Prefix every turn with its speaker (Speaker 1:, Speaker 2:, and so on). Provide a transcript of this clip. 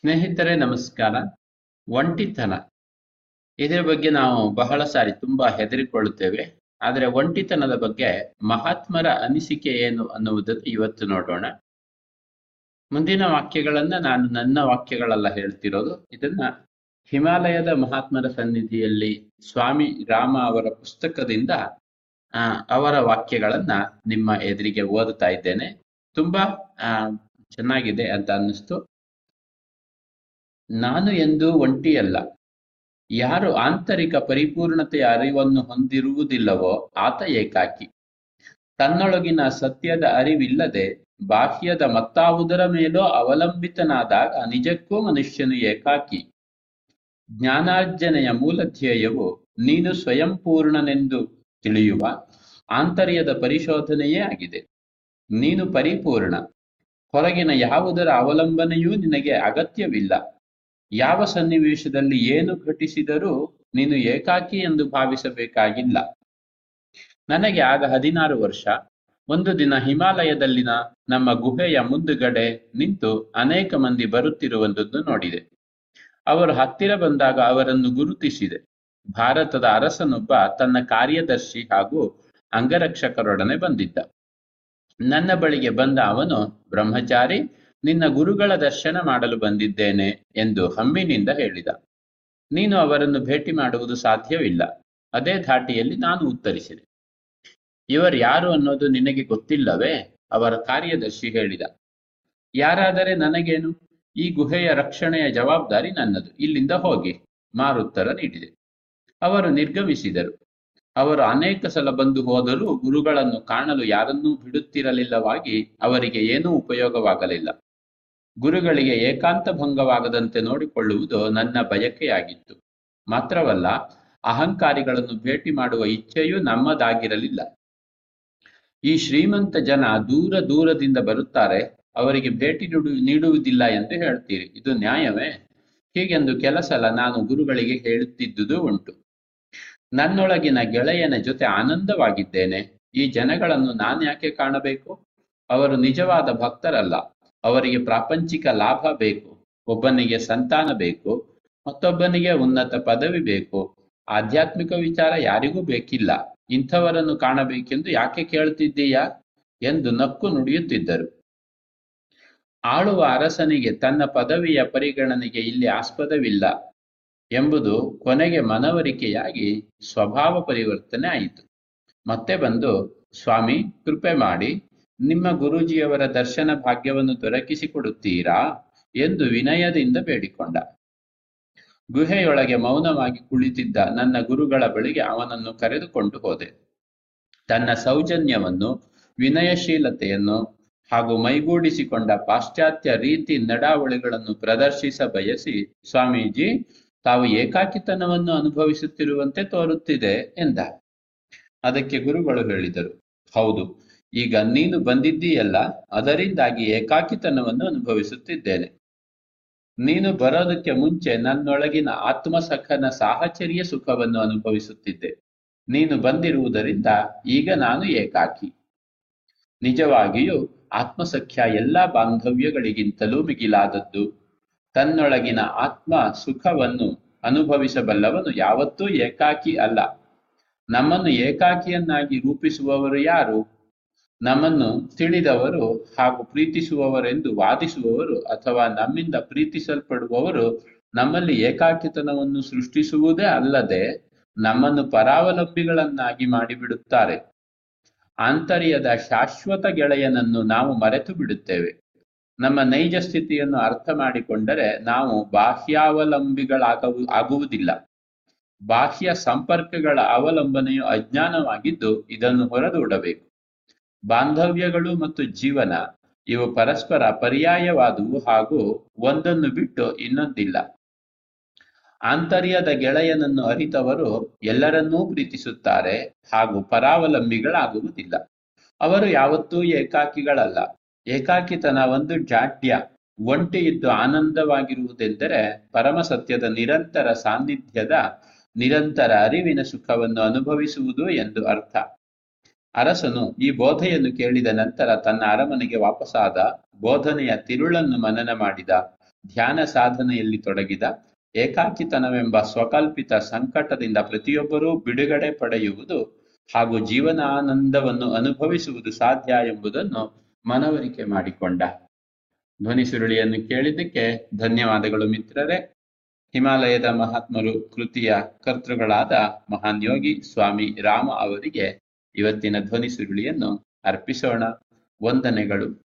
Speaker 1: ಸ್ನೇಹಿತರೆ, ನಮಸ್ಕಾರ. ಒಂಟಿತನ. ಇದರ ಬಗ್ಗೆ ನಾವು ಬಹಳ ಸಾರಿ ತುಂಬಾ ಹೆದರಿಕೊಳ್ಳುತ್ತೇವೆ. ಆದರೆ ಒಂಟಿತನದ ಬಗ್ಗೆ ಮಹಾತ್ಮರ ಅನಿಸಿಕೆ ಏನು ಅನ್ನುವುದನ್ನು ಇವತ್ತು ನೋಡೋಣ. ಮುಂದಿನ ವಾಕ್ಯಗಳನ್ನ ನಾನು ನನ್ನ ವಾಕ್ಯಗಳೆಲ್ಲ ಹೇಳ್ತಿರೋದು. ಇದನ್ನ ಹಿಮಾಲಯದ ಮಹಾತ್ಮರ ಸನ್ನಿಧಿಯಲ್ಲಿ ಸ್ವಾಮಿ ರಾಮ ಅವರ ಪುಸ್ತಕದಿಂದ ಅವರ ವಾಕ್ಯಗಳನ್ನ ನಿಮ್ಮ ಎದುರಿಗೆ ಓದುತ್ತಾ ಇದ್ದೇನೆ. ತುಂಬಾ ಚೆನ್ನಾಗಿದೆ ಅಂತ ಅನ್ನಿಸ್ತು. ನಾನು ಎಂದು ಒಂಟಿಯಲ್ಲ. ಯಾರು ಆಂತರಿಕ ಪರಿಪೂರ್ಣತೆಯ ಅರಿವನ್ನು ಹೊಂದಿರುವುದಿಲ್ಲವೋ ಆತ ಏಕಾಕಿ. ತನ್ನೊಳಗಿನ ಸತ್ಯದ ಅರಿವಿಲ್ಲದೆ ಬಾಹ್ಯದ ಮತ್ತಾವುದರ ಮೇಲೋ ಅವಲಂಬಿತನಾದಾಗ ನಿಜಕ್ಕೂ ಮನುಷ್ಯನು ಏಕಾಕಿ. ಜ್ಞಾನಾರ್ಜನೆಯ ಮೂಲ ಧ್ಯೇಯವು ನೀನು ಸ್ವಯಂ ಪೂರ್ಣನೆಂದು ತಿಳಿಯುವ ಆಂತರ್ಯದ ಪರಿಶೋಧನೆಯೇ ಆಗಿದೆ. ನೀನು ಪರಿಪೂರ್ಣ. ಹೊರಗಿನ ಯಾವುದರ ಅವಲಂಬನೆಯೂ ನಿನಗೆ ಅಗತ್ಯವಿಲ್ಲ. ಯಾವ ಸನ್ನಿವೇಶದಲ್ಲಿ ಏನು ಘಟಿಸಿದರೂ ನೀನು ಏಕಾಕಿ ಎಂದು ಭಾವಿಸಬೇಕಾಗಿಲ್ಲ. ನನಗೆ ಆಗ ಹದಿನಾರು ವರ್ಷ. ಒಂದು ದಿನ ಹಿಮಾಲಯದಲ್ಲಿನ ನಮ್ಮ ಗುಹೆಯ ಮುಂದುಗಡೆ ನಿಂತು ಅನೇಕ ಮಂದಿ ಬರುತ್ತಿರುವಂತದ್ದು ನೋಡಿದೆ. ಅವರು ಹತ್ತಿರ ಬಂದಾಗ ಅವರನ್ನು ಗುರುತಿಸಿದೆ. ಭಾರತದ ಅರಸನೊಬ್ಬ ತನ್ನ ಕಾರ್ಯದರ್ಶಿ ಹಾಗೂ ಅಂಗರಕ್ಷಕರೊಡನೆ ಬಂದಿದ್ದ. ನನ್ನ ಬಳಿಗೆ ಬಂದ ಅವನು ಬ್ರಹ್ಮಚಾರಿ ನಿನ್ನ ಗುರುಗಳ ದರ್ಶನ ಮಾಡಲು ಬಂದಿದ್ದೇನೆ ಎಂದು ಹಮ್ಮಿನಿಂದ ಹೇಳಿದ. ನೀನು ಅವರನ್ನು ಭೇಟಿ ಮಾಡುವುದು ಸಾಧ್ಯವಿಲ್ಲ. ಅದೇ ಧಾಟಿಯಲ್ಲಿ ನಾನು ಉತ್ತರಿಸಿದೆ. ಇವರು ಯಾರು ಅನ್ನೋದು ನಿನಗೆ ಗೊತ್ತಿಲ್ಲವೇ? ಅವರ ಕಾರ್ಯದರ್ಶಿ ಹೇಳಿದ. ಯಾರಾದರೆ ನನಗೇನು? ಈ ಗುಹೆಯ ರಕ್ಷಣೆಯ ಜವಾಬ್ದಾರಿ ನನ್ನದು. ಇಲ್ಲಿಂದ ಹೋಗಿ. ಮಾರುತ್ತರ ನೀಡಿದೆ. ಅವರು ನಿರ್ಗಮಿಸಿದರು. ಅವರು ಅನೇಕ ಸಲ ಬಂದು ಹೋದರೂ ಗುರುಗಳನ್ನು ಕಾಣಲು ಯಾರನ್ನೂ ಬಿಡುತ್ತಿರಲಿಲ್ಲವಾಗಿ ಅವರಿಗೆ ಏನೂ ಉಪಯೋಗವಾಗಲಿಲ್ಲ. ಗುರುಗಳಿಗೆ ಏಕಾಂತ ಭಂಗವಾಗದಂತೆ ನೋಡಿಕೊಳ್ಳುವುದು ನನ್ನ ಬಯಕೆಯಾಗಿತ್ತು. ಮಾತ್ರವಲ್ಲ, ಅಹಂಕಾರಿಗಳನ್ನು ಭೇಟಿ ಮಾಡುವ ಇಚ್ಛೆಯೂ ನಮ್ಮದಾಗಿರಲಿಲ್ಲ. ಈ ಶ್ರೀಮಂತ ಜನ ದೂರ ದೂರದಿಂದ ಬರುತ್ತಾರೆ, ಅವರಿಗೆ ಭೇಟಿ ನೀಡು, ನೀಡುವುದಿಲ್ಲ ಎಂದು ಹೇಳ್ತೀರಿ. ಇದು ನ್ಯಾಯವೇ? ಹೀಗೆಂದು ಕೆಲ ಸಲ ನಾನು ಗುರುಗಳಿಗೆ ಹೇಳುತ್ತಿದ್ದುದು ಉಂಟು. ನನ್ನೊಳಗಿನ ಗೆಳೆಯನ ಜೊತೆ ಆನಂದವಾಗಿದ್ದೇನೆ. ಈ ಜನಗಳನ್ನು ನಾನ್ಯಾಕೆ ಕಾಣಬೇಕು? ಅವರು ನಿಜವಾದ ಭಕ್ತರಲ್ಲ. ಅವರಿಗೆ ಪ್ರಾಪಂಚಿಕ ಲಾಭ ಬೇಕು, ಒಬ್ಬನಿಗೆ ಸಂತಾನ ಬೇಕು, ಮತ್ತೊಬ್ಬನಿಗೆ ಉನ್ನತ ಪದವಿ ಬೇಕು. ಆಧ್ಯಾತ್ಮಿಕ ವಿಚಾರ ಯಾರಿಗೂ ಬೇಕಿಲ್ಲ. ಇಂಥವರನ್ನು ಕಾಣಬೇಕೆಂದು ಯಾಕೆ ಕೇಳುತ್ತಿದ್ದೀಯಾ ಎಂದು ನಕ್ಕು ನುಡಿಯುತ್ತಿದ್ದರು. ಆಳುವ ಅರಸನಿಗೆ ತನ್ನ ಪದವಿಯ ಪರಿಗಣನೆಗೆ ಇಲ್ಲಿ ಆಸ್ಪದವಿಲ್ಲ ಎಂಬುದು ಕೊನೆಗೆ ಮನವರಿಕೆಯಾಗಿ ಸ್ವಭಾವ ಪರಿವರ್ತನೆ ಆಯಿತು. ಮತ್ತೆ ಬಂದು, ಸ್ವಾಮಿ, ಕೃಪೆ ಮಾಡಿ ನಿಮ್ಮ ಗುರೂಜಿಯವರ ದರ್ಶನ ಭಾಗ್ಯವನ್ನು ದೊರಕಿಸಿಕೊಡುತ್ತೀರಾ ಎಂದು ವಿನಯದಿಂದ ಬೇಡಿಕೊಂಡ. ಗುಹೆಯೊಳಗೆ ಮೌನವಾಗಿ ಕುಳಿತಿದ್ದ ನನ್ನ ಗುರುಗಳ ಬಳಿಗೆ ಅವನನ್ನು ಕರೆದುಕೊಂಡು ಹೋದೆ. ತನ್ನ ಸೌಜನ್ಯವನ್ನು, ವಿನಯಶೀಲತೆಯನ್ನು ಹಾಗೂ ಮೈಗೂಡಿಸಿಕೊಂಡ ಪಾಶ್ಚಾತ್ಯ ರೀತಿ ನಡಾವಳಿಗಳನ್ನು ಪ್ರದರ್ಶಿಸ ಬಯಸಿ, ಸ್ವಾಮೀಜಿ, ತಾವು ಏಕಾಕಿತನವನ್ನು ಅನುಭವಿಸುತ್ತಿರುವಂತೆ ತೋರುತ್ತಿದೆ ಎಂದ. ಅದಕ್ಕೆ ಗುರುಗಳು ಹೇಳಿದರು, ಹೌದು ಈಗ ನೀನು ಬಂದಿದ್ದೀಯಲ್ಲ, ಅದರಿಂದಾಗಿ ಏಕಾಕಿತನವನ್ನು ಅನುಭವಿಸುತ್ತಿದ್ದೇನೆ. ನೀನು ಬರೋದಕ್ಕೆ ಮುಂಚೆ ನನ್ನೊಳಗಿನ ಆತ್ಮಸಖನ ಸಾಹಚರ್ಯ ಸುಖವನ್ನು ಅನುಭವಿಸುತ್ತಿದ್ದೆ. ನೀನು ಬಂದಿರುವುದರಿಂದ ಈಗ ನಾನು ಏಕಾಕಿ. ನಿಜವಾಗಿಯೂ ಆತ್ಮಸಖ್ಯ ಎಲ್ಲ ಬಾಂಧವ್ಯಗಳಿಗಿಂತಲೂ ಮಿಗಿಲಾದದ್ದು. ತನ್ನೊಳಗಿನ ಆತ್ಮ ಸುಖವನ್ನು ಅನುಭವಿಸಬಲ್ಲವನು ಯಾವತ್ತೂ ಏಕಾಕಿ ಅಲ್ಲ. ನಮ್ಮನ್ನು ಏಕಾಕಿಯನ್ನಾಗಿ ರೂಪಿಸುವವರು ಯಾರು? ನಮ್ಮನ್ನು ತಿಳಿದವರು ಹಾಗೂ ಪ್ರೀತಿಸುವವರೆಂದು ವಾದಿಸುವವರು ಅಥವಾ ನಮ್ಮಿಂದ ಪ್ರೀತಿಸಲ್ಪಡುವವರು ನಮ್ಮಲ್ಲಿ ಏಕಾಕಿತನವನ್ನು ಸೃಷ್ಟಿಸುವುದೇ ಅಲ್ಲದೆ ನಮ್ಮನ್ನು ಪರಾವಲಂಬಿಗಳನ್ನಾಗಿ ಮಾಡಿಬಿಡುತ್ತಾರೆ. ಆಂತರ್ಯದ ಶಾಶ್ವತ ಗೆಳೆಯನನ್ನು ನಾವು ಮರೆತು ಬಿಡುತ್ತೇವೆ. ನಮ್ಮ ನೈಜ ಸ್ಥಿತಿಯನ್ನು ಅರ್ಥ ಮಾಡಿಕೊಂಡರೆ ನಾವು ಬಾಹ್ಯಾವಲಂಬಿಗಳಾಗವು, ಆಗುವುದಿಲ್ಲ. ಬಾಹ್ಯ ಸಂಪರ್ಕಗಳ ಅವಲಂಬನೆಯು ಅಜ್ಞಾನವಾಗಿದ್ದು ಇದನ್ನು ಹೊರದೂಡಬೇಕು. ಬಾಂಧವ್ಯಗಳು ಮತ್ತು ಜೀವನ, ಇವು ಪರಸ್ಪರ ಪರ್ಯಾಯವಾದುವು ಹಾಗೂ ಒಂದನ್ನು ಬಿಟ್ಟು ಇನ್ನೊಂದಿಲ್ಲ. ಆಂತರ್ಯದ ಗೆಳೆಯನನ್ನು ಅರಿತವರು ಎಲ್ಲರನ್ನೂ ಪ್ರೀತಿಸುತ್ತಾರೆ ಹಾಗೂ ಪರಾವಲಂಬಿಗಳಾಗುವುದಿಲ್ಲ. ಅವರು ಯಾವತ್ತೂ ಏಕಾಕಿಗಳಲ್ಲ. ಏಕಾಕಿತನ ಒಂದು ಜಾಡ್ಯ, ಒಂಟಿ ಇದ್ದು ಆನಂದವಾಗಿರುವುದೆಂದರೆ ಪರಮ ಸತ್ಯದ ನಿರಂತರ ಸಾನ್ನಿಧ್ಯದ, ನಿರಂತರ ಅರಿವಿನ ಸುಖವನ್ನು ಅನುಭವಿಸುವುದು ಎಂದು ಅರ್ಥ. ಅರಸನು ಈ ಬೋಧೆಯನ್ನು ಕೇಳಿದ ನಂತರ ತನ್ನ ಅರಮನೆಗೆ ವಾಪಸಾದ ಬೋಧನೆಯ ತಿರುಳನ್ನು ಮನನ ಮಾಡಿದ, ಧ್ಯಾನ ಸಾಧನೆಯಲ್ಲಿ ತೊಡಗಿದ, ಏಕಾಕಿತನವೆಂಬ ಸ್ವಕಲ್ಪಿತ ಸಂಕಟದಿಂದ ಪ್ರತಿಯೊಬ್ಬರೂ ಬಿಡುಗಡೆ ಪಡೆಯುವುದು ಹಾಗೂ ಜೀವನಾನಂದವನ್ನು ಅನುಭವಿಸುವುದು ಸಾಧ್ಯ ಎಂಬುದನ್ನು ಮನವರಿಕೆ ಮಾಡಿಕೊಂಡ. ಧ್ವನಿ ಸುರುಳಿಯನ್ನು ಕೇಳಿದ್ದಕ್ಕೆ ಧನ್ಯವಾದಗಳು ಮಿತ್ರರೇ. ಹಿಮಾಲಯದ ಮಹಾತ್ಮರು ಕೃತಿಯ ಕರ್ತೃಗಳಾದ ಮಹಾನ್ ಯೋಗಿ ಸ್ವಾಮಿ ರಾಮ ಅವರಿಗೆ ಇವತ್ತಿನ ಧ್ವನಿ ಸುರುಳಿಯನ್ನು ಅರ್ಪಿಸೋಣ. ವಂದನೆಗಳು.